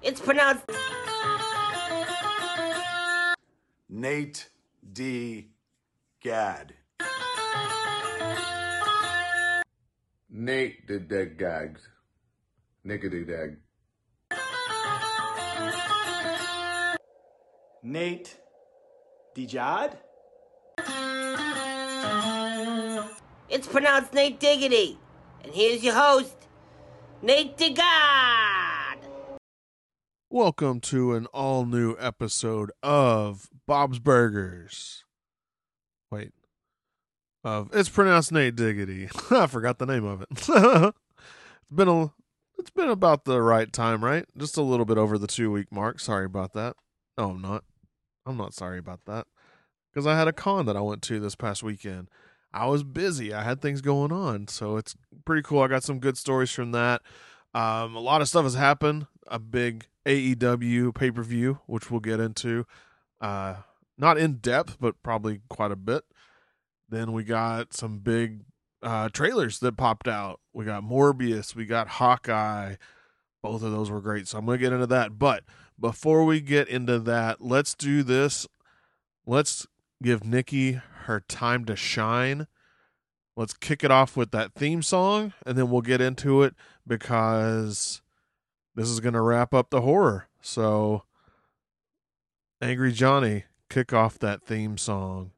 It's pronounced Nate D. Gad. Nate the dead gags. Nickety dag. Nate Dijad? it's pronounced Nate Diggity. And here's your host, Nate DeGod. Welcome to an all new episode of Bob's Burgers. Wait. Of it's pronounced Nate Diggity. I forgot the name of it. it's been a it's been about the right time, right? Just a little bit over the 2 week mark. Sorry about that. No, I'm not. I'm not sorry about that. Cuz I had a con that I went to this past weekend. I was busy. I had things going on, so it's pretty cool. I got some good stories from that. Um, a lot of stuff has happened. A big AEW pay per view, which we'll get into, uh, not in depth, but probably quite a bit. Then we got some big uh, trailers that popped out. We got Morbius, we got Hawkeye. Both of those were great, so I'm to get into that. But before we get into that, let's do this. Let's give Nikki her time to shine. Let's kick it off with that theme song, and then we'll get into it because this is going to wrap up the horror. So, Angry Johnny, kick off that theme song.